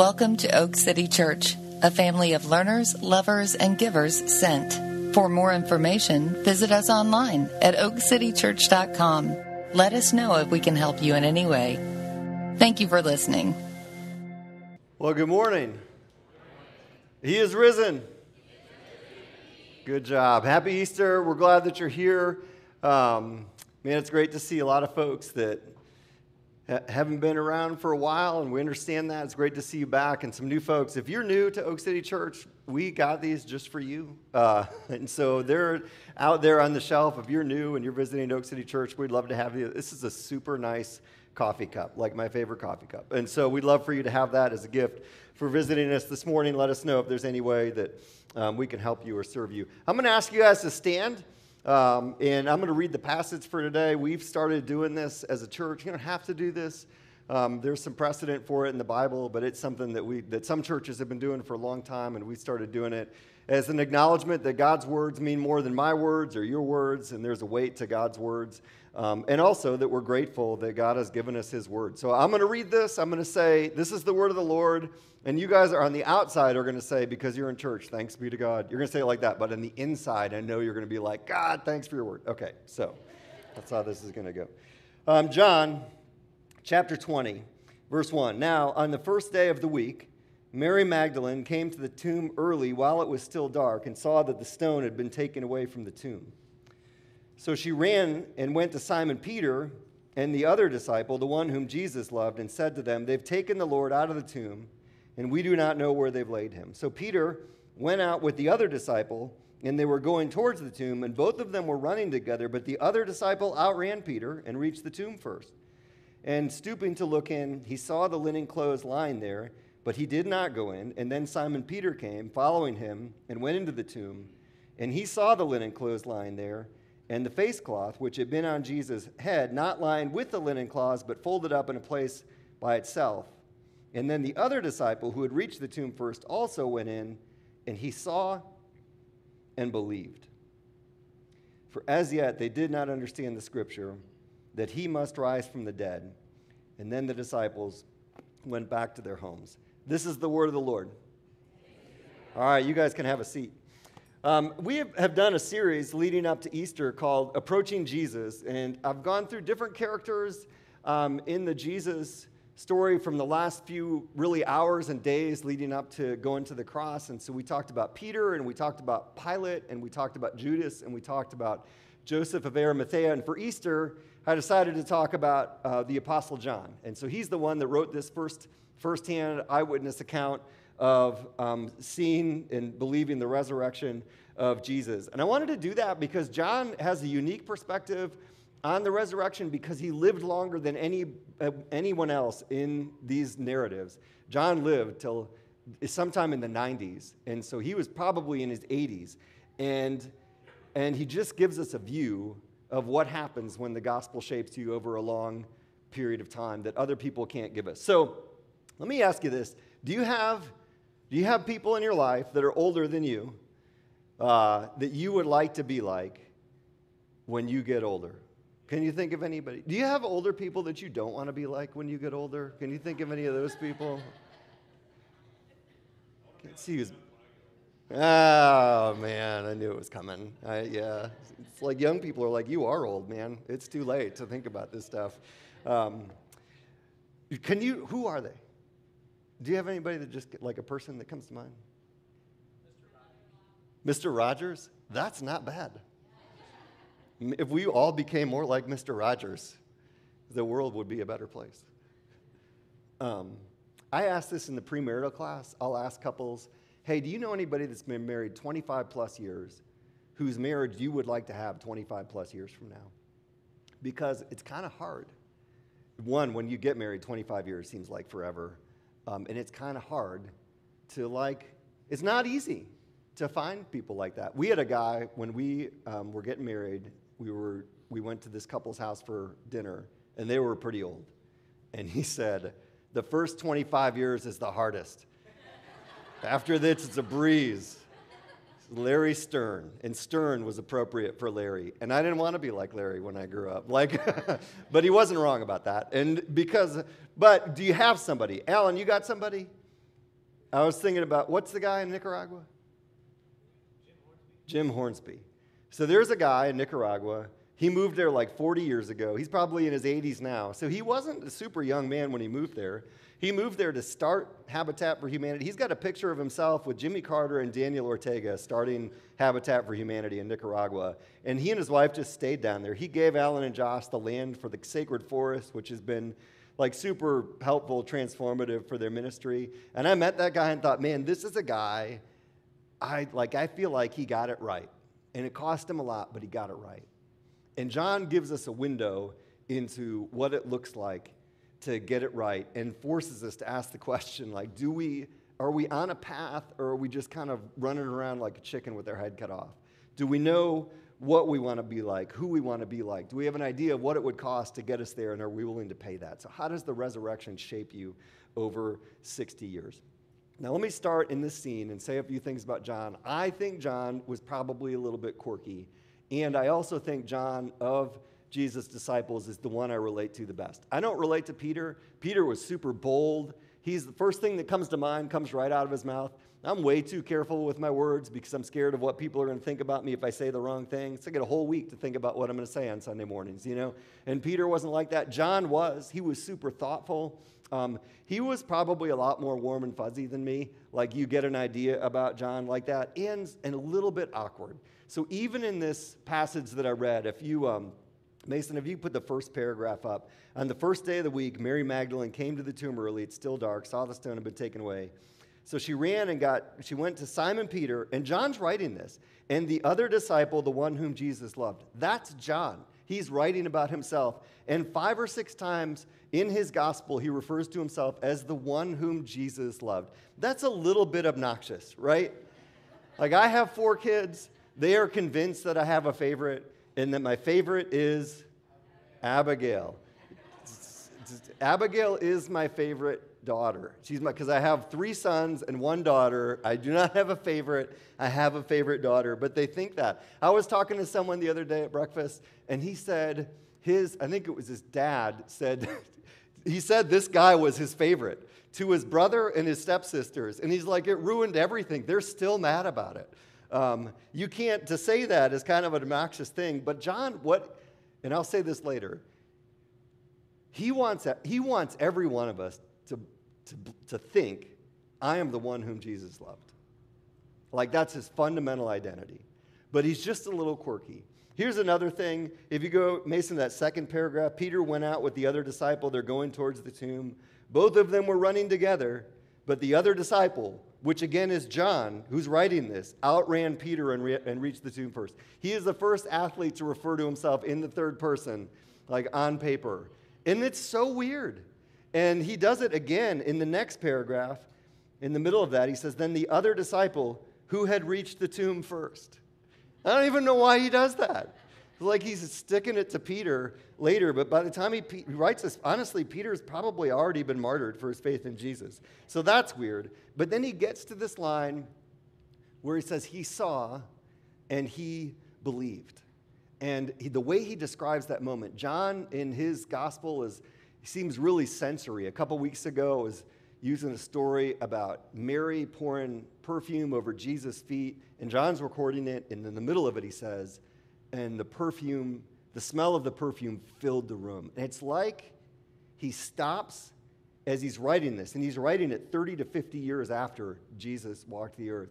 Welcome to Oak City Church, a family of learners, lovers, and givers sent. For more information, visit us online at oakcitychurch.com. Let us know if we can help you in any way. Thank you for listening. Well, good morning. He is risen. Good job. Happy Easter. We're glad that you're here. Um, man, it's great to see a lot of folks that ha- haven't been around for a while, and we understand that. It's great to see you back and some new folks. If you're new to Oak City Church, we got these just for you. Uh, and so they're out there on the shelf. If you're new and you're visiting Oak City Church, we'd love to have you. This is a super nice coffee cup, like my favorite coffee cup. And so we'd love for you to have that as a gift for visiting us this morning. Let us know if there's any way that um, we can help you or serve you. I'm going to ask you guys to stand. Um, and I'm going to read the passage for today. We've started doing this as a church. You don't have to do this. Um, there's some precedent for it in the Bible, but it's something that we that some churches have been doing for a long time, and we started doing it as an acknowledgement that God's words mean more than my words or your words, and there's a weight to God's words, um, and also that we're grateful that God has given us His word. So I'm going to read this. I'm going to say, "This is the word of the Lord." And you guys are on the outside are going to say, because you're in church, thanks be to God. You're going to say it like that. But on the inside, I know you're going to be like, God, thanks for your word. Okay, so that's how this is going to go. Um, John chapter 20, verse 1. Now, on the first day of the week, Mary Magdalene came to the tomb early while it was still dark and saw that the stone had been taken away from the tomb. So she ran and went to Simon Peter and the other disciple, the one whom Jesus loved, and said to them, They've taken the Lord out of the tomb and we do not know where they've laid him. So Peter went out with the other disciple, and they were going towards the tomb, and both of them were running together, but the other disciple outran Peter and reached the tomb first. And stooping to look in, he saw the linen clothes lying there, but he did not go in. And then Simon Peter came, following him, and went into the tomb. And he saw the linen clothes lying there, and the face cloth, which had been on Jesus' head, not lying with the linen cloths, but folded up in a place by itself. And then the other disciple who had reached the tomb first also went in, and he saw and believed. For as yet they did not understand the scripture that he must rise from the dead. And then the disciples went back to their homes. This is the word of the Lord. All right, you guys can have a seat. Um, we have, done a series leading up to Easter called Approaching Jesus, and I've gone through different characters um, in the Jesus story from the last few really hours and days leading up to going to the cross. And so we talked about Peter and we talked about Pilate and we talked about Judas and we talked about Joseph of Arimathea. And for Easter, I decided to talk about uh, the Apostle John. And so he's the one that wrote this first firsthand eyewitness account of um, seeing and believing the resurrection of Jesus. And I wanted to do that because John has a unique perspective on the resurrection because he lived longer than any, uh, anyone else in these narratives. John lived till sometime in the 90s, and so he was probably in his 80s. And, and he just gives us a view of what happens when the gospel shapes you over a long period of time that other people can't give us. So let me ask you this Do you have, do you have people in your life that are older than you uh, that you would like to be like when you get older? Can you think of anybody? Do you have older people that you don't want to be like when you get older? Can you think of any of those people? Can't see who's. Oh man, I knew it was coming. I, yeah, it's like young people are like, "You are old, man. It's too late to think about this stuff." Um, can you? Who are they? Do you have anybody that just like a person that comes to mind? Mr. Rogers. That's not bad. If we all became more like Mr. Rogers, the world would be a better place. Um, I asked this in the premarital class. I'll ask couples, hey, do you know anybody that's been married 25 plus years whose marriage you would like to have 25 plus years from now? Because it's kind of hard. One, when you get married, 25 years seems like forever. Um, and it's kind of hard to like, it's not easy to find people like that. We had a guy when we um, were getting married we were we went to this couple's house for dinner, and they were pretty old. And he said, "The first 25 years is the hardest. After this, it's a breeze." Larry Stern, and Stern was appropriate for Larry. And I didn't want to be like Larry when I grew up. Like, but he wasn't wrong about that. And because, but do you have somebody? Alan, you got somebody? I was thinking about what's the guy in Nicaragua? Jim Hornsby. So there's a guy in Nicaragua. He moved there like 40 years ago. He's probably in his 80s now. So he wasn't a super young man when he moved there. He moved there to start Habitat for Humanity. He's got a picture of himself with Jimmy Carter and Daniel Ortega starting Habitat for Humanity in Nicaragua. And he and his wife just stayed down there. He gave Alan and Josh the land for the sacred forest, which has been like super helpful, transformative for their ministry. And I met that guy and thought, man, this is a guy I like I feel like he got it right. And it cost him a lot, but he got it right. And John gives us a window into what it looks like to get it right and forces us to ask the question like do we are we on a path or are we just kind of running around like a chicken with our head cut off? Do we know what we want to be like who we want to be like? Do we have an idea of what it would cost to get us there and are we willing to pay that? So how does the resurrection shape you over 60 years? Now let me start in this scene and say a few things about john. I think john was probably a little bit quirky and i also think john of Jesus' disciples is the one I relate to the best. I don't relate to Peter. Peter was super bold. He's the first thing that comes to mind comes right out of his mouth. I'm way too careful with my words because I'm scared of what people are going to think about me if I say the wrong thing. So I get a whole week to think about what I'm going to say on Sunday mornings, you know? And Peter wasn't like that. John was. He was super thoughtful. Um, he was probably a lot more warm and fuzzy than me. Like you get an idea about John like that, and, and a little bit awkward. So even in this passage that I read, if you um, Mason, if you put the first paragraph up. On the first day of the week, Mary Magdalene came to the tomb early. It's still dark, saw the stone had been taken away. So she ran and got, she went to Simon Peter, and John's writing this, and the other disciple, the one whom Jesus loved. That's John. He's writing about himself. And five or six times in his gospel, he refers to himself as the one whom Jesus loved. That's a little bit obnoxious, right? Like, I have four kids. They are convinced that I have a favorite and that my favorite is Abigail. Abigail is my favorite daughter. She's my because I have three sons and one daughter. I do not have a favorite. I have a favorite daughter, but they think that. I was talking to someone the other day at breakfast, and he said his I think it was his dad said he said this guy was his favorite to his brother and his stepsisters, and he's like it ruined everything. They're still mad about it. Um, you can't, to say that is kind of an obnoxious thing, but John, what, and I'll say this later, he wants, he wants every one of us to, to, to think, I am the one whom Jesus loved. Like that's his fundamental identity. But he's just a little quirky. Here's another thing. If you go, Mason, that second paragraph, Peter went out with the other disciple. They're going towards the tomb. Both of them were running together, but the other disciple which again is John, who's writing this, outran Peter and, re- and reached the tomb first. He is the first athlete to refer to himself in the third person, like on paper. And it's so weird. And he does it again in the next paragraph. In the middle of that, he says, Then the other disciple who had reached the tomb first. I don't even know why he does that like he's sticking it to Peter later, but by the time he, he, writes this, honestly, Peter's probably already been martyred for his faith in Jesus. So that's weird. But then he gets to this line where he says, He saw and he believed. And he, the way he describes that moment, John in his gospel is, seems really sensory. A couple weeks ago, I was using a story about Mary pouring perfume over Jesus' feet, and John's recording it, and in the middle of it, he says, and the perfume, the smell of the perfume filled the room. And it's like he stops as he's writing this, and he's writing it 30 to 50 years after Jesus walked the earth,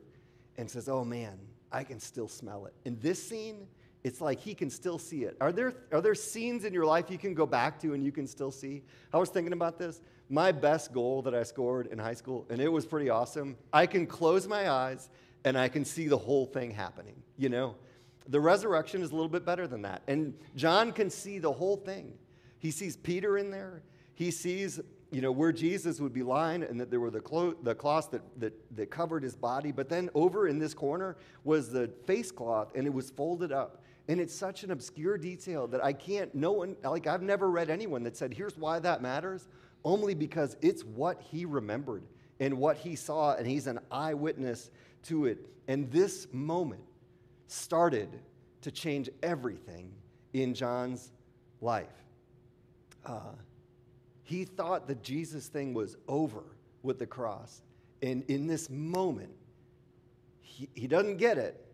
and says, Oh man, I can still smell it. In this scene, it's like he can still see it. Are there, are there scenes in your life you can go back to and you can still see? I was thinking about this. My best goal that I scored in high school, and it was pretty awesome. I can close my eyes and I can see the whole thing happening, you know? The resurrection is a little bit better than that. And John can see the whole thing. He sees Peter in there. He sees, you know, where Jesus would be lying and that there were the, clo- the cloths that, that, that covered his body. But then over in this corner was the face cloth and it was folded up. And it's such an obscure detail that I can't, no one, like I've never read anyone that said, here's why that matters. Only because it's what he remembered and what he saw, and he's an eyewitness to it. And this moment started to change everything in John's life. Uh, he thought the Jesus thing was over with the cross. And in this moment, he, he doesn't get it,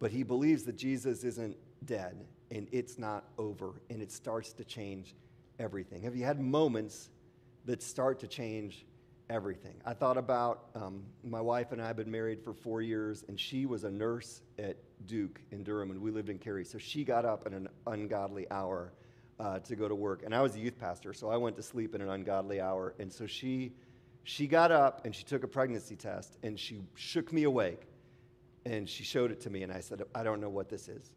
but he believes that Jesus isn't dead and it's not over and it starts to change everything. Have you had moments that start to change everything? I thought about um, my wife and I have been married for four years, and she was a nurse at Duke in Durham, and we lived in Cary. So she got up at an ungodly hour uh, to go to work, and I was a youth pastor, so I went to sleep at an ungodly hour. And so she, she got up and she took a pregnancy test, and she shook me awake, and she showed it to me, and I said, "I don't know what this is,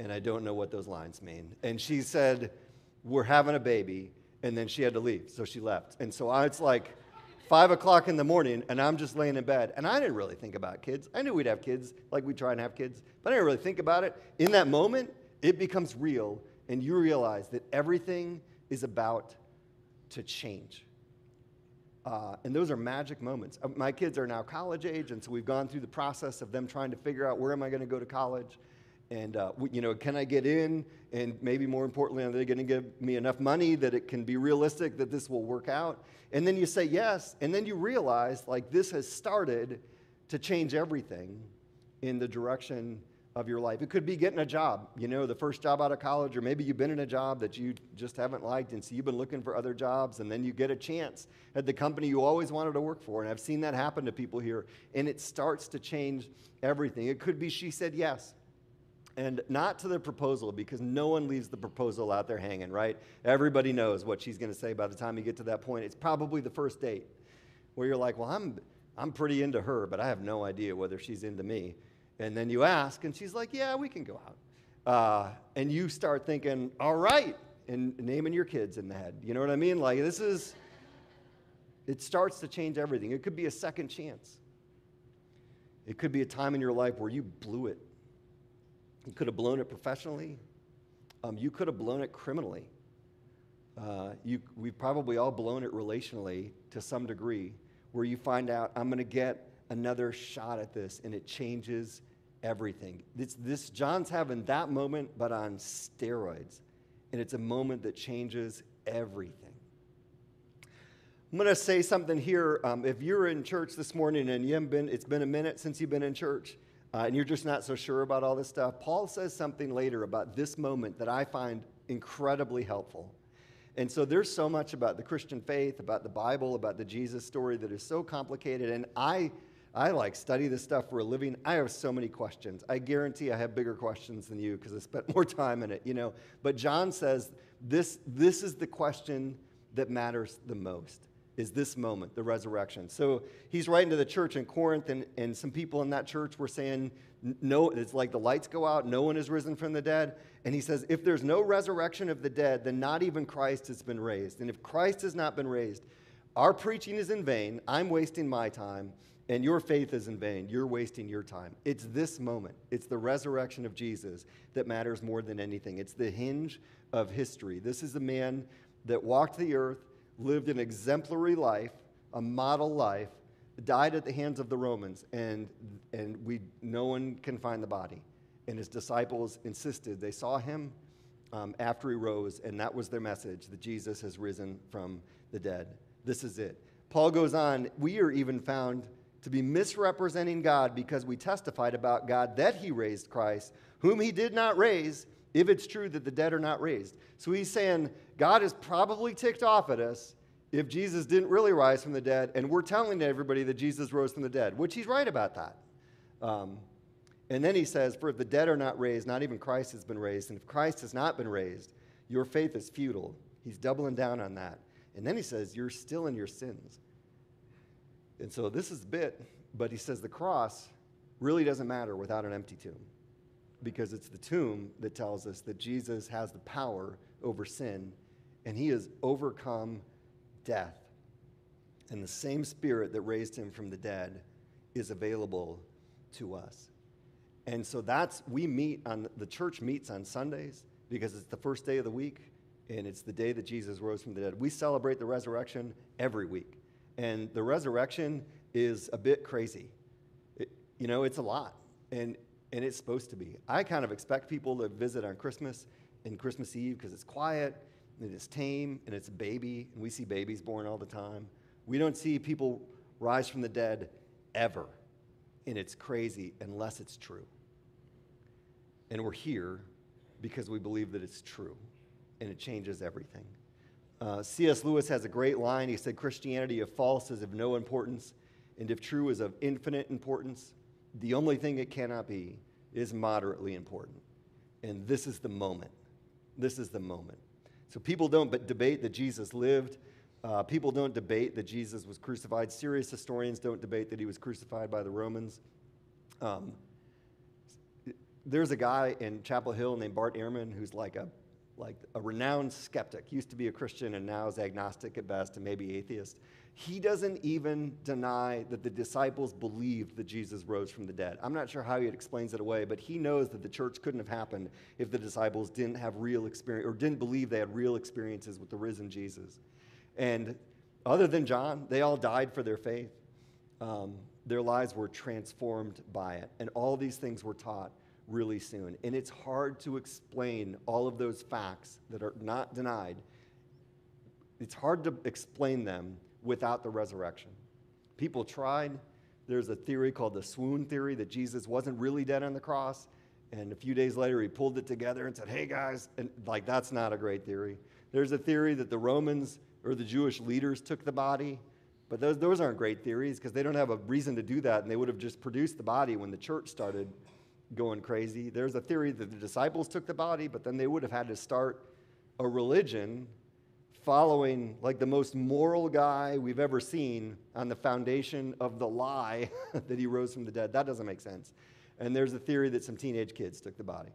and I don't know what those lines mean." And she said, "We're having a baby." And then she had to leave, so she left. And so I, it's like, five o'clock in the morning and I'm just laying in bed. And I didn't really think about kids. I knew we'd have kids, like we try and have kids, but I didn't really think about it. In that moment, it becomes real, and you realize that everything is about to change. Uh, and those are magic moments. Uh, my kids are now college age, and so we've gone through the process of them trying to figure out where am I going to go to college, and uh, you know, can I get in? And maybe more importantly, are they going to give me enough money that it can be realistic that this will work out? And then you say yes, and then you realize like this has started to change everything in the direction of your life. It could be getting a job, you know, the first job out of college, or maybe you've been in a job that you just haven't liked, and so you've been looking for other jobs, and then you get a chance at the company you always wanted to work for. And I've seen that happen to people here, and it starts to change everything. It could be she said yes and not to the proposal because no one leaves the proposal out there hanging, right? Everybody knows what she's going to say by the time you get to that point. It's probably the first date where you're like, well, I'm, I'm pretty into her, but I have no idea whether she's into me. And then you ask, and she's like, yeah, we can go out. Uh, and you start thinking, all right, and naming your kids in the head. You know what I mean? Like, this is, it starts to change everything. It could be a second chance. It could be a time in your life where you blew it you could have blown it professionally. Um, you could have blown it criminally. Uh, you, we've probably all blown it relationally to some degree, where you find out, I'm going to get another shot at this, and it changes everything. This, this, John's having that moment, but on steroids. And it's a moment that changes everything. I'm going to say something here. Um, if you're in church this morning and you haven't been, it's been a minute since you've been in church, uh, and you're just not so sure about all this stuff, Paul says something later about this moment that I find incredibly helpful. And so there's so much about the Christian faith, about the Bible, about the Jesus story that is so complicated. And I, I like study this stuff for a living. I have so many questions. I guarantee I have bigger questions than you because I spent more time in it, you know. But John says this, this is the question that matters the most is this moment, the resurrection. So he's writing to the church in Corinth, and, and some people in that church were saying, no, it's like the lights go out, no one is risen from the dead. And he says, if there's no resurrection of the dead, then not even Christ has been raised. And if Christ has not been raised, our preaching is in vain, I'm wasting my time, and your faith is in vain. You're wasting your time. It's this moment, it's the resurrection of Jesus that matters more than anything. It's the hinge of history. This is a man that walked the earth lived an exemplary life, a model life, died at the hands of the Romans, and, and we, no one can find the body. And his disciples insisted. They saw him um, after he rose, and that was their message that Jesus has risen from the dead. This is it. Paul goes on, we are even found to be misrepresenting God because we testified about God that he raised Christ, whom he did not raise, if it's true that the dead are not raised. So he's saying God is probably ticked off at us if Jesus didn't really rise from the dead, and we're telling everybody that Jesus rose from the dead, which he's right about that. Um, and then he says, For if the dead are not raised, not even Christ has been raised. And if Christ has not been raised, your faith is futile. He's doubling down on that. And then he says, You're still in your sins. And so this is a bit, but he says the cross really doesn't matter without an empty tomb because it's the tomb that tells us that Jesus has the power over sin and he has overcome death. And the same spirit that raised him from the dead is available to us. And so that's, we meet on, the church meets on Sundays because it's the first day of the week and it's the day that Jesus rose from the dead. We celebrate the resurrection every week. And the resurrection is a bit crazy. It, you know, it's a lot. And, and it's supposed to be. I kind of expect people to visit on Christmas and Christmas Eve because it's quiet and it's tame and it's baby, and we see babies born all the time. We don't see people rise from the dead ever. And it's crazy unless it's true. And we're here because we believe that it's true, and it changes everything. Uh, C.S. Lewis has a great line. He said, Christianity, if false, is of no importance, and if true, is of infinite importance. The only thing it cannot be is moderately important. And this is the moment. This is the moment. So people don't but debate that Jesus lived. Uh, people don't debate that Jesus was crucified. Serious historians don't debate that he was crucified by the Romans. Um, there's a guy in Chapel Hill named Bart Ehrman who's like a like a renowned skeptic. Used to be a Christian and now is agnostic at best and maybe atheist. He doesn't even deny that the disciples believed that Jesus rose from the dead. I'm not sure how he explains it away, but he knows that the church couldn't have happened if the disciples didn't have real experience or didn't believe they had real experiences with the risen Jesus. And other than John, they all died for their faith. Um, their lives were transformed by it. And all these things were taught really soon. And it's hard to explain all of those facts that are not denied. It's hard to explain them without the resurrection. People tried. There's a theory called the swoon theory that Jesus wasn't really dead on the cross. And a few days later, he pulled it together and said, Hey guys, and like that's not a great theory. There's a theory that the Romans or the Jewish leaders took the body. But those, those aren't great theories because they don't have a reason to do that, and they would have just produced the body when the church started going crazy. There's a theory that the disciples took the body, but then they would have had to start a religion following like the most moral guy we've ever seen on the foundation of the lie that he rose from the dead. That doesn't make sense. And there's a theory that some teenage kids took the body.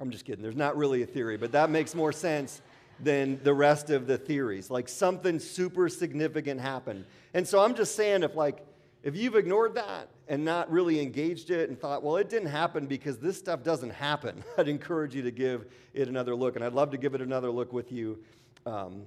I'm just kidding. There's not really a theory, but that makes more sense than the rest of the theories. Like something super significant happened. And so I'm just saying if like if you've ignored that and not really engaged it and thought, well, it didn't happen because this stuff doesn't happen, I'd encourage you to give it another look. And I'd love to give it another look with you. Um,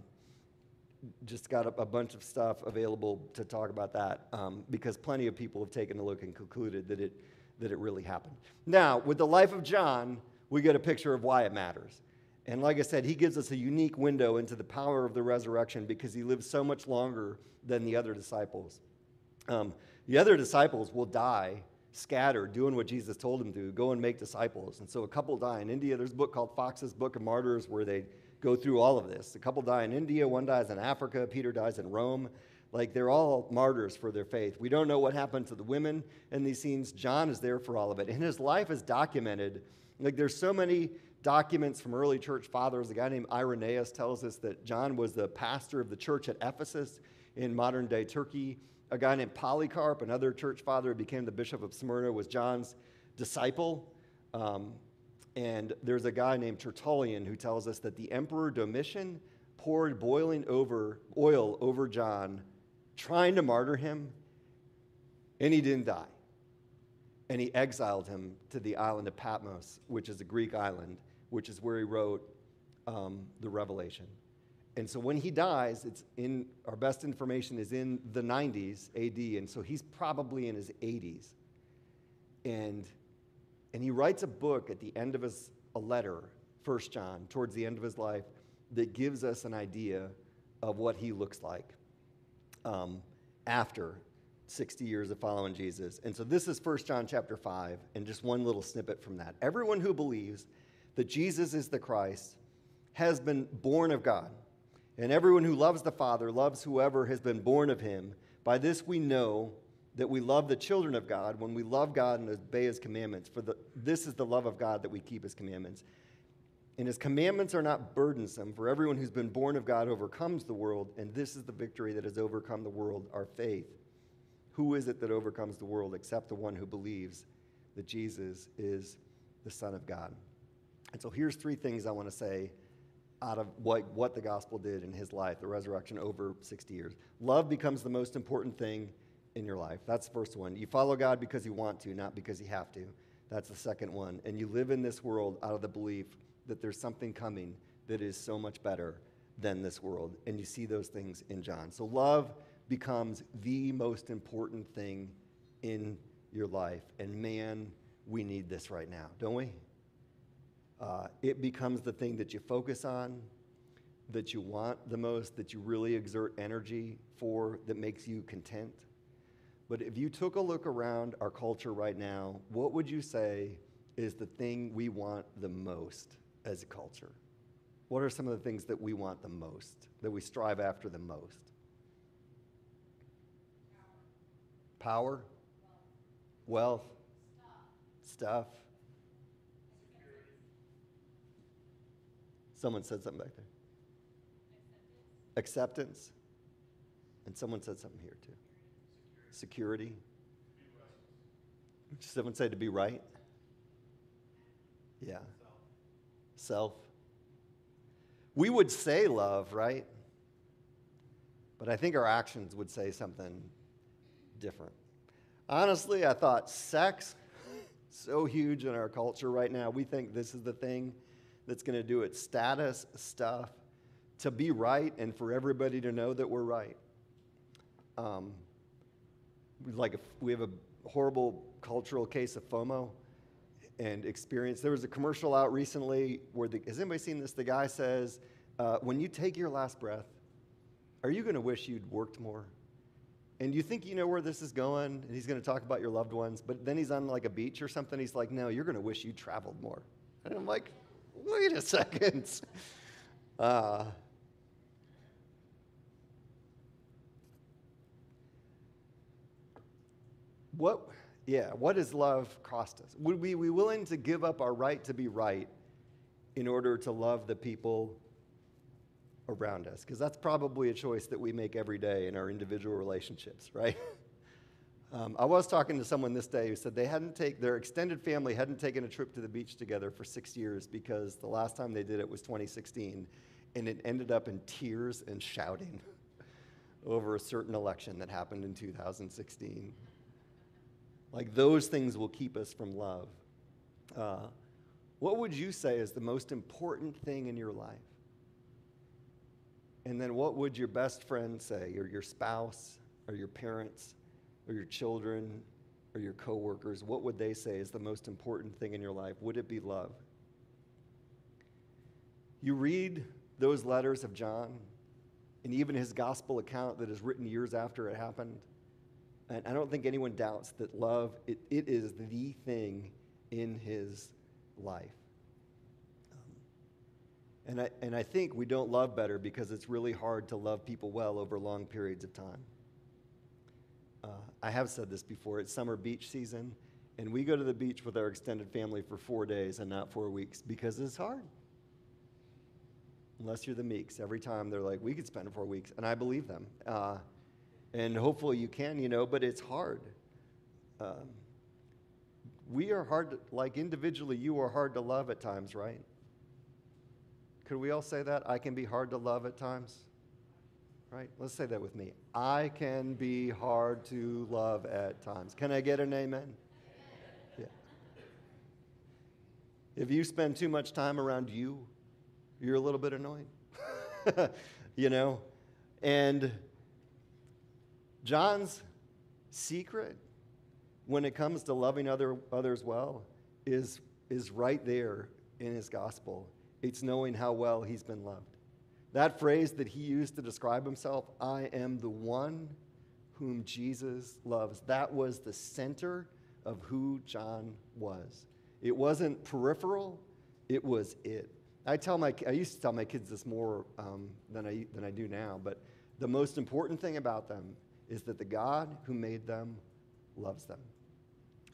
just got a, a, bunch of stuff available to talk about that um, because plenty of people have taken a look and concluded that it, that it really happened. Now, with the life of John, we get a picture of why it matters. And like I said, he gives us a unique window into the power of the resurrection because he lived so much longer than the other disciples. Um, the other disciples will die scattered doing what Jesus told them to go and make disciples. And so a couple die in India. There's a book called Fox's Book of Martyrs where they go through all of this. A couple die in India, one dies in Africa, Peter dies in Rome. Like they're all martyrs for their faith. We don't know what happened to the women in these scenes. John is there for all of it. And his life is documented. Like there's so many documents from early church fathers. A guy named Irenaeus tells us that John was the pastor of the church at Ephesus in modern day Turkey a guy named Polycarp, another church father who became the bishop of Smyrna, was John's disciple. Um, and there's a guy named Tertullian who tells us that the emperor Domitian poured boiling over oil over John, trying to martyr him, and he didn't die. And he exiled him to the island of Patmos, which is a Greek island, which is where he wrote um, the Revelation. And so when he dies, it's in our best information is in the 90s AD, and so he's probably in his 80s. And and he writes a book at the end of his a letter, First John, towards the end of his life, that gives us an idea of what he looks like um, after 60 years of following Jesus. And so this is First John chapter 5, and just one little snippet from that. Everyone who believes that Jesus is the Christ has been born of God. And everyone who loves the Father loves whoever has been born of him. By this we know that we love the children of God when we love God and obey his commandments. For the, this is the love of God that we keep his commandments. And his commandments are not burdensome, for everyone who's been born of God overcomes the world, and this is the victory that has overcome the world, our faith. Who is it that overcomes the world except the one who believes that Jesus is the Son of God? And so here's three things I want to say out of what, what the gospel did in his life, the resurrection over 60 years. Love becomes the most important thing in your life. That's the first one. You follow God because you want to, not because you have to. That's the second one. And you live in this world out of the belief that there's something coming that is so much better than this world. And you see those things in John. So love becomes the most important thing in your life. And man, we need this right now, don't we? Uh, it becomes the thing that you focus on. that you want the most, that you really exert energy for, that makes you content. But if you took a look around our culture right now, what would you say is the thing we want the most as a culture? What are some of the things that we want the most, that we strive after the most? Power, wealth, stuff. Someone said something back there. Acceptance. And someone said something here too. Security. Someone said to be right. Yeah. Self. We would say love, right? But I think our actions would say something different. Honestly, I thought sex so huge in our culture right now. We think this is the thing that's going to do it. Status stuff to be right and for everybody to know that we're right. Um, like a, we have a horrible cultural case of FOMO and experience. There was a commercial out recently where the, has anybody seen this? The guy says, uh, "When you take your last breath, are you going to wish you'd worked more?" And you think you know where this is going, and he's going to talk about your loved ones, but then he's on like a beach or something. He's like, "No, you're going to wish you traveled more." And I'm like, "Wait a second." Uh, what, yeah, what does love cost us? Would we be willing to give up our right to be right in order to love the people around us? Because that's probably a choice that we make every day in our individual relationships, right? Um, I was talking to someone this day who said they hadn't taken their extended family hadn't taken a trip to the beach together for six years because the last time they did it was 2016, and it ended up in tears and shouting over a certain election that happened in 2016. Like those things will keep us from love. Uh, what would you say is the most important thing in your life? And then what would your best friend say, or your spouse, or your parents, or your children, or your coworkers? What would they say is the most important thing in your life? Would it be love? You read those letters of John, and even his gospel account that is written years after it happened and I don't think anyone doubts that love, it, it is the thing in his life. Um, and, I, and I think we don't love better because it's really hard to love people well over long periods of time. Uh, I have said this before. It's summer beach season, and we go to the beach with our extended family for four days and not four weeks because it's hard. Unless you're the Meeks. Every time they're like, we could spend four weeks. And I believe them. Uh, and hopefully you can, you know, but it's hard. Um, we are hard, to, like individually, you are hard to love at times, right? Could we all say that? I can be hard to love at times? Right? Let's say that with me. I can be hard to love at times. Can I get an amen? Yeah. If you spend too much time around you, you're a little bit annoying. you know? And John's secret when it comes to loving other, others well is, is right there in his gospel. It's knowing how well he's been loved. That phrase that he used to describe himself, I am the one whom Jesus loves, that was the center of who John was. It wasn't peripheral, it was it. I tell my, I used to tell my kids this more um, than, I, than I do now, but the most important thing about them is that the God who made them loves them.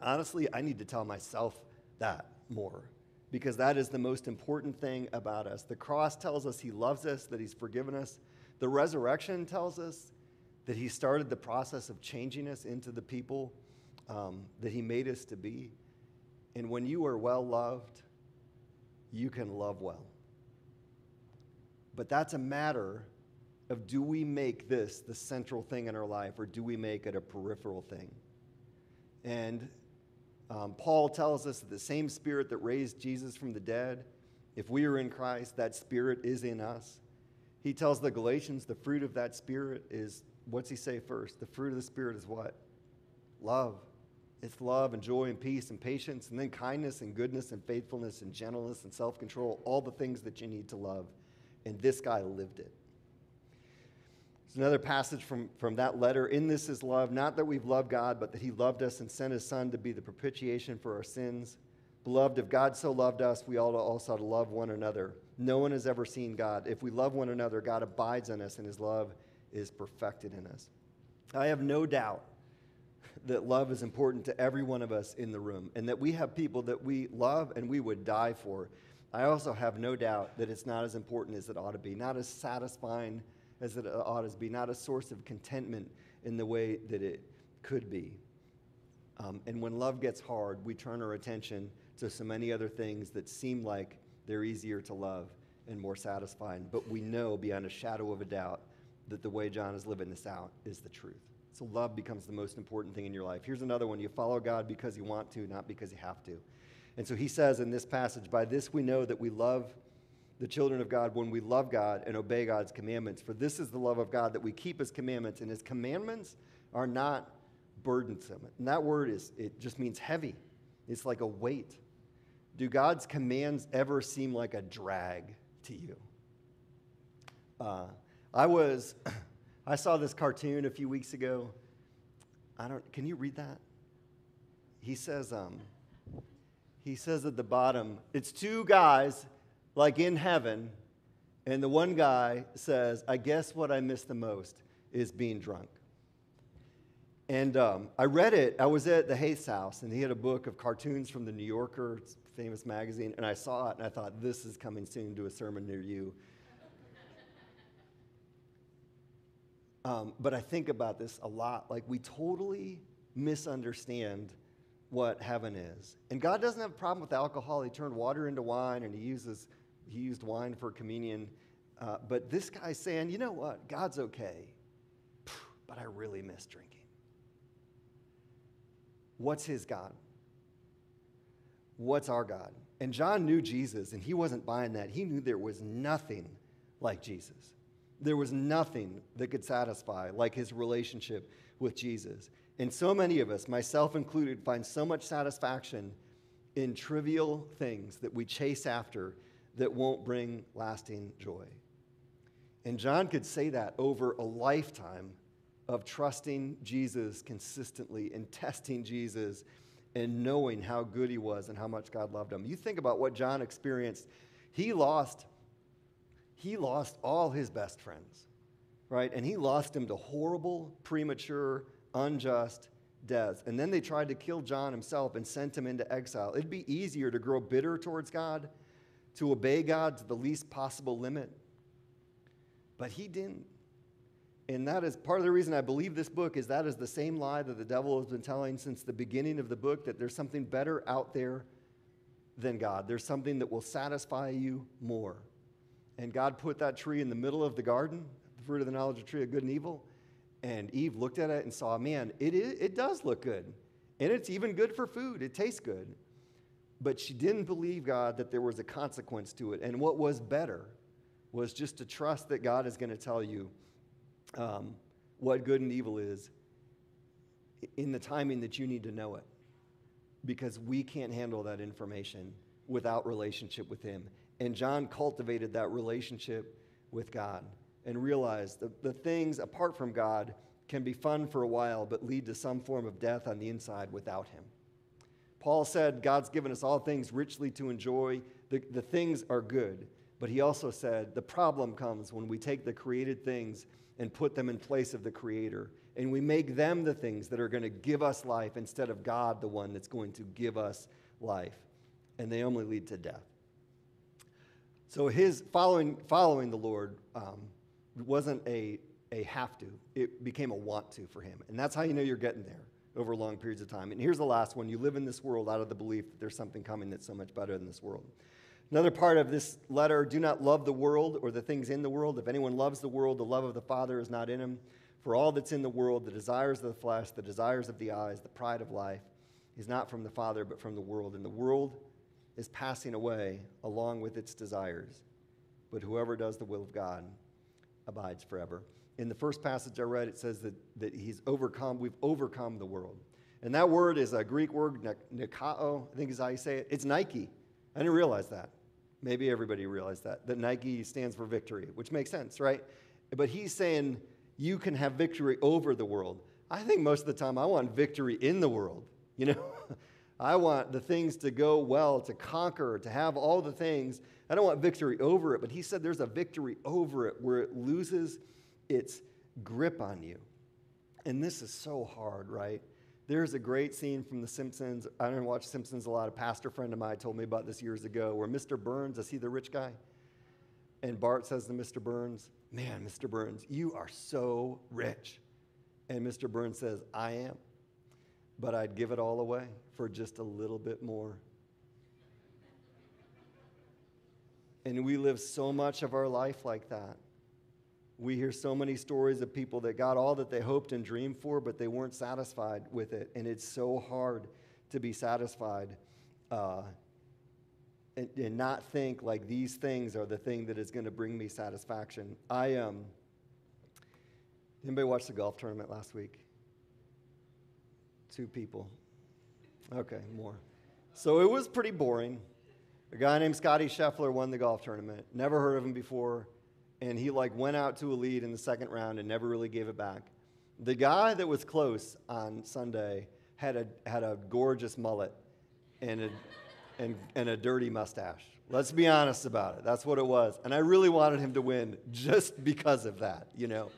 Honestly, I need to tell myself that more because that is the most important thing about us. The cross tells us He loves us, that He's forgiven us. The resurrection tells us that He started the process of changing us into the people um, that He made us to be. And when you are well loved, you can love well. But that's a matter of do we make this the central thing in our life or do we make it a peripheral thing? And um, Paul tells us that the same spirit that raised Jesus from the dead, if we are in Christ, that spirit is in us. He tells the Galatians the fruit of that spirit is what's he say first? The fruit of the spirit is what? Love. It's love and joy and peace and patience, and then kindness and goodness and faithfulness and gentleness and self control, all the things that you need to love. And this guy lived it. There's another passage from, from that letter. In this is love, not that we've loved God, but that He loved us and sent His Son to be the propitiation for our sins. Beloved, if God so loved us, we ought also to love one another. No one has ever seen God. If we love one another, God abides in us, and His love is perfected in us. I have no doubt that love is important to every one of us in the room, and that we have people that we love and we would die for. I also have no doubt that it's not as important as it ought to be, not as satisfying as it ought to be, not a source of contentment in the way that it could be. Um, and when love gets hard, we turn our attention to so many other things that seem like they're easier to love and more satisfying. But we know beyond a shadow of a doubt that the way John is living this out is the truth. So love becomes the most important thing in your life. Here's another one you follow God because you want to, not because you have to. And so he says in this passage, By this we know that we love the children of God when we love God and obey God's commandments. For this is the love of God that we keep his commandments, and his commandments are not burdensome. And that word is, it just means heavy. It's like a weight. Do God's commands ever seem like a drag to you? Uh, I was, I saw this cartoon a few weeks ago. I don't, can you read that? He says, um, he says at the bottom, it's two guys like in heaven, and the one guy says, I guess what I miss the most is being drunk. And um, I read it. I was at the Hayes house, and he had a book of cartoons from the New Yorker, famous magazine, and I saw it, and I thought, this is coming soon to a sermon near you. Um, but I think about this a lot. Like, we totally misunderstand what heaven is. And God doesn't have a problem with alcohol. He turned water into wine, and He uses he used wine for communion. Uh, but this guy's saying, you know what? God's okay, but I really miss drinking. What's his God? What's our God? And John knew Jesus, and he wasn't buying that. He knew there was nothing like Jesus. There was nothing that could satisfy like his relationship with Jesus. And so many of us, myself included, find so much satisfaction in trivial things that we chase after that won't bring lasting joy. And John could say that over a lifetime of trusting Jesus consistently and testing Jesus and knowing how good he was and how much God loved him. You think about what John experienced. He lost he lost all his best friends, right? And he lost him to horrible, premature, unjust deaths. And then they tried to kill John himself and sent him into exile. It'd be easier to grow bitter towards God to obey God to the least possible limit. But he didn't. And that is part of the reason I believe this book is that is the same lie that the devil has been telling since the beginning of the book that there's something better out there than God. There's something that will satisfy you more. And God put that tree in the middle of the garden, the fruit of the knowledge of tree of good and evil. And Eve looked at it and saw, man, it, is, it does look good. And it's even good for food. It tastes good but she didn't believe God that there was a consequence to it. And what was better was just to trust that God is going to tell you um, what good and evil is in the timing that you need to know it. Because we can't handle that information without relationship with Him. And John cultivated that relationship with God and realized that the things apart from God can be fun for a while, but lead to some form of death on the inside without Him. Paul said, God's given us all things richly to enjoy. The, the things are good. But he also said, the problem comes when we take the created things and put them in place of the Creator. And we make them the things that are going to give us life instead of God, the one that's going to give us life. And they only lead to death. So his following, following the Lord um, wasn't a, a have to, it became a want to for him. And that's how you know you're getting there over long periods of time. And here's the last one you live in this world out of the belief that there's something coming that's so much better than this world. Another part of this letter do not love the world or the things in the world. If anyone loves the world, the love of the Father is not in him. For all that's in the world, the desires of the flesh, the desires of the eyes, the pride of life, is not from the Father, but from the world. And the world is passing away along with its desires. But whoever does the will of God abides forever in the first passage I read, it says that, that he's overcome, we've overcome the world. And that word is a Greek word, nikao, I think is how you say it. It's Nike. I didn't realize that. Maybe everybody realized that. That Nike stands for victory, which makes sense, right? But he's saying you can have victory over the world. I think most of the time I want victory in the world. You know, I want the things to go well, to conquer, to have all the things. I don't want victory over it, but he said there's a victory over it where it loses its grip on you. And this is so hard, right? There's a great scene from The Simpsons. I don't watch Simpsons a lot. A pastor friend of mine told me about this years ago where Mr. Burns, is he the rich guy? And Bart says to Mr. Burns, Man, Mr. Burns, you are so rich. And Mr. Burns says, I am, but I'd give it all away for just a little bit more. And we live so much of our life like that. We hear so many stories of people that got all that they hoped and dreamed for, but they weren't satisfied with it. And it's so hard to be satisfied uh, and, and, not think like these things are the thing that is going to bring me satisfaction. I um, anybody watch the golf tournament last week? Two people. Okay, more. So it was pretty boring. A guy named Scottie Scheffler won the golf tournament. Never heard of him before and he like went out to a lead in the second round and never really gave it back. The guy that was close on Sunday had a, had a gorgeous mullet and a, and, and a dirty mustache. Let's be honest about it. That's what it was. And I really wanted him to win just because of that, you know.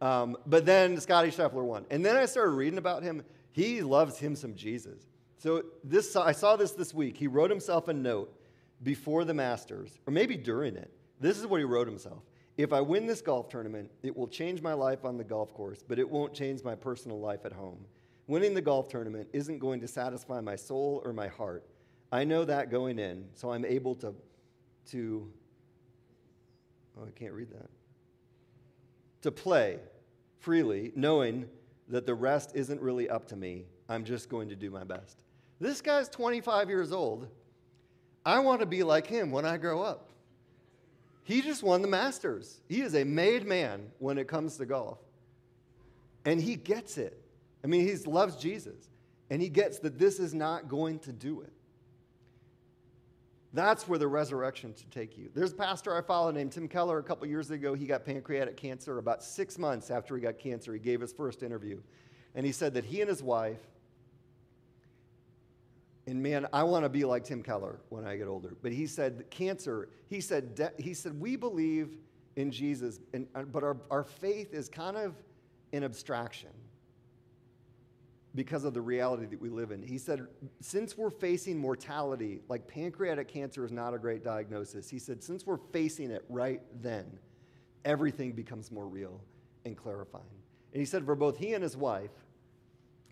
Um, but then Scottie Scheffler won. And then I started reading about him. He loves him some Jesus. So this, I saw this this week. He wrote himself a note before the Masters, or maybe during it. This is what he wrote himself. If I win this golf tournament, it will change my life on the golf course, but it won't change my personal life at home. Winning the golf tournament isn't going to satisfy my soul or my heart. I know that going in, so I'm able to, to oh, I can't read that. To play freely, knowing that the rest isn't really up to me. I'm just going to do my best. This guy's 25 years old. I want to be like him when I grow up. He just won the Masters. He is a made man when it comes to golf. And he gets it. I mean, he loves Jesus. And he gets that this is not going to do it. That's where the resurrection should take you. There's a pastor I follow named Tim Keller. A couple years ago, he got pancreatic cancer. About six months after he got cancer, he gave his first interview. And he said that he and his wife and man, I want to be like Tim Keller when I get older. But he said cancer, he said, de- he said we believe in Jesus, and, uh, but our, our faith is kind of an abstraction because of the reality that we live in. He said, since we're facing mortality, like pancreatic cancer is not a great diagnosis, he said, since we're facing it right then, everything becomes more real and clarifying. And he said, for both he and his wife,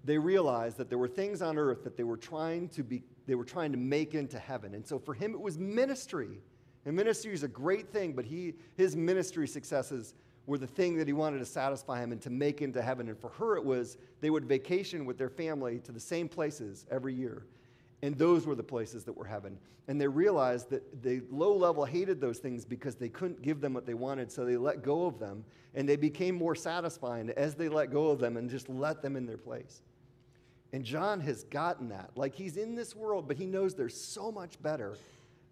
they realized that there were things on earth that they were trying to be they were trying to make into heaven. And so for him it was ministry. And ministry is a great thing but he his ministry successes were the thing that he wanted to satisfy him and to make into heaven. And for her it was they would vacation with their family to the same places every year. And those were the places that were heaven. And they realized that they low level hated those things because they couldn't give them what they wanted so they let go of them. And they became more satisfying as they let go of them and just let them in their place and John has gotten that. Like he's in this world, but he knows there's so much better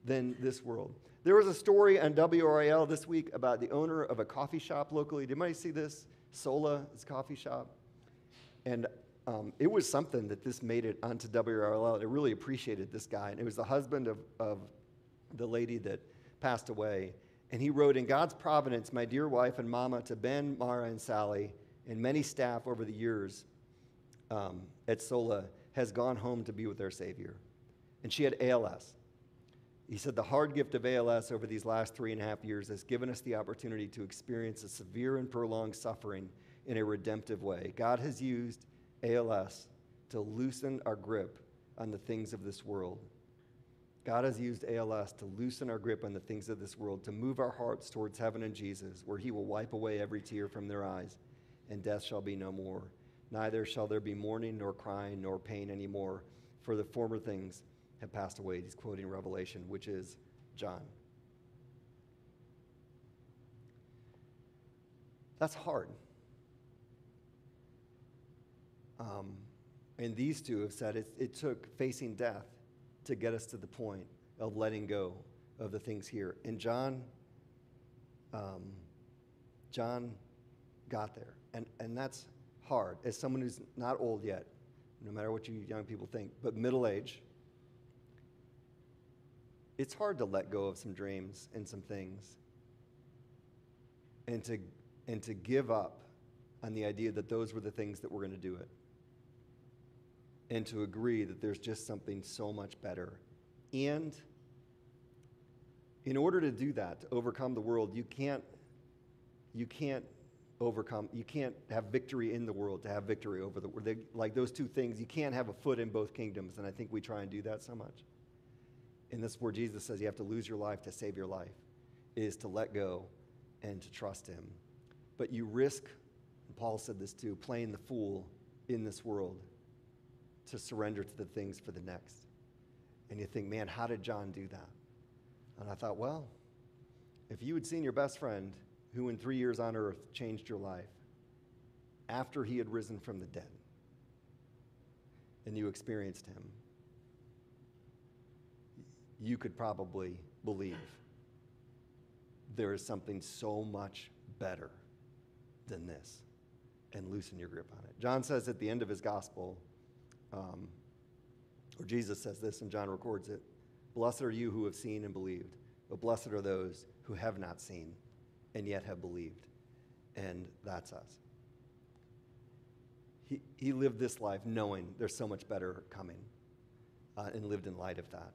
than this world. There was a story on WRAL this week about the owner of a coffee shop locally. Did anybody see this? Sola, his coffee shop. And um, it was something that this made it onto WRAL. I really appreciated this guy. And it was the husband of, of the lady that passed away. And he wrote, In God's providence, my dear wife and mama, to Ben, Mara, and Sally, and many staff over the years, um, at Sola has gone home to be with their Savior. And she had ALS. He said, The hard gift of ALS over these last three and a half years has given us the opportunity to experience a severe and prolonged suffering in a redemptive way. God has used ALS to loosen our grip on the things of this world. God has used ALS to loosen our grip on the things of this world, to move our hearts towards heaven and Jesus, where He will wipe away every tear from their eyes, and death shall be no more. Neither shall there be mourning, nor crying, nor pain anymore, for the former things have passed away. He's quoting Revelation, which is John. That's hard. Um, and these two have said it, it took facing death to get us to the point of letting go of the things here. And John, um, John got there. And, and that's hard. As someone who's not old yet, no matter what you young people think, but middle age, it's hard to let go of some dreams and some things and to, and to give up on the idea that those were the things that were going to do it and to agree that there's just something so much better. And in order to do that, to overcome the world, you can't, you can't overcome, you can't have victory in the world to have victory over the world. Like those two things, you can't have a foot in both kingdoms. And I think we try and do that so much. And this is where Jesus says you have to lose your life to save your life, is to let go and to trust Him. But you risk, and Paul said this too, playing the fool in this world to surrender to the things for the next. And you think, man, how did John do that? And I thought, well, if you had seen your best friend who in three years on earth changed your life after he had risen from the dead, and you experienced him, you could probably believe there is something so much better than this and loosen your grip on it. John says at the end of his gospel, um, or Jesus says this, and John records it Blessed are you who have seen and believed, but blessed are those who have not seen and yet have believed. And that's us. He, he lived this life knowing there's so much better coming uh, and lived in light of that.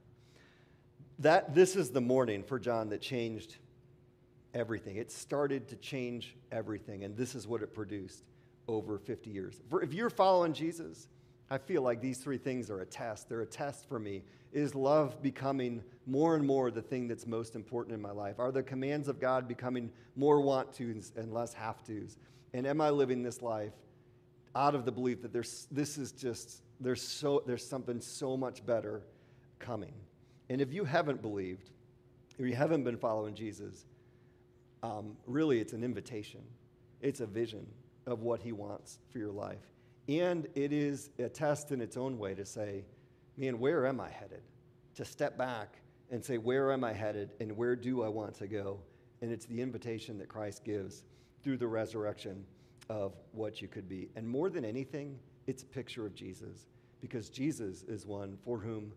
that. This is the morning for John that changed everything. It started to change everything, and this is what it produced over 50 years. For if you're following Jesus, I feel like these three things are a test. They're a test for me. Is love becoming more and more the thing that's most important in my life? Are the commands of God becoming more want tos and less have tos? And am I living this life out of the belief that there's, this is just, there's, so, there's something so much better coming? And if you haven't believed, if you haven't been following Jesus, um, really it's an invitation, it's a vision of what he wants for your life. And it is a test in its own way to say, man, where am I headed? To step back and say, where am I headed and where do I want to go? And it's the invitation that Christ gives through the resurrection of what you could be. And more than anything, it's a picture of Jesus because Jesus is one for whom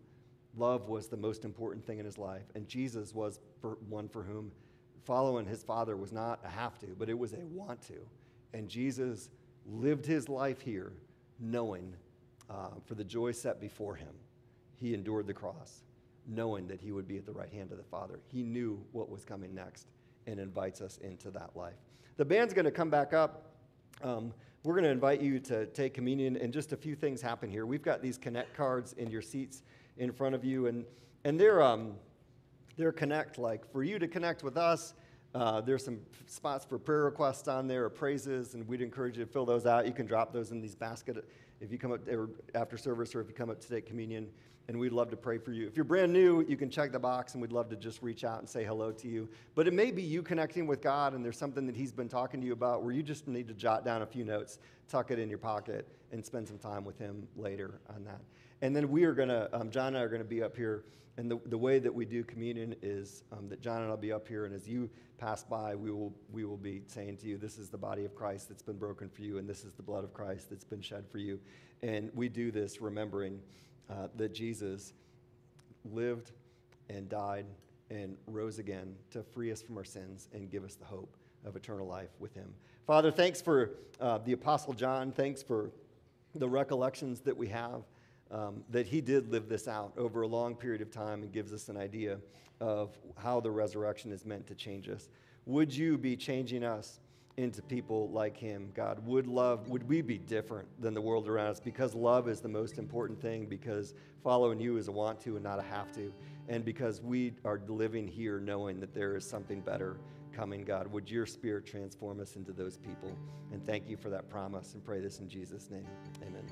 love was the most important thing in his life. And Jesus was for one for whom following his Father was not a have to, but it was a want to. And Jesus lived his life here knowing uh, for the joy set before him, he endured the cross, knowing that he would be at the right hand of the Father. He knew what was coming next and invites us into that life. The band's going to come back up. Um, we're going to invite you to take communion, and just a few things happen here. We've got these connect cards in your seats in front of you, and, and they're, um, they're connect, like for you to connect with us uh, there's some spots for prayer requests on there or praises, and we'd encourage you to fill those out. You can drop those in these baskets if you come up after service or if you come up to take communion, and we'd love to pray for you. If you're brand new, you can check the box, and we'd love to just reach out and say hello to you. But it may be you connecting with God, and there's something that He's been talking to you about where you just need to jot down a few notes, tuck it in your pocket, and spend some time with Him later on that. And then we are going to, um, John and I are going to be up here. And the, the way that we do communion is um, that John and I will be up here. And as you pass by, we will, we will be saying to you, This is the body of Christ that's been broken for you, and this is the blood of Christ that's been shed for you. And we do this remembering uh, that Jesus lived and died and rose again to free us from our sins and give us the hope of eternal life with him. Father, thanks for uh, the Apostle John. Thanks for the recollections that we have um, that he did live this out over a long period of time and gives us an idea of how the resurrection is meant to change us. Would you be changing us into people like him, God? Would love, would we be different than the world around us? Because love is the most important thing, because following you is a want to and not a have to. And because we are living here knowing that there is something better coming, God, would your spirit transform us into those people? And thank you for that promise and pray this in Jesus' name. Amen.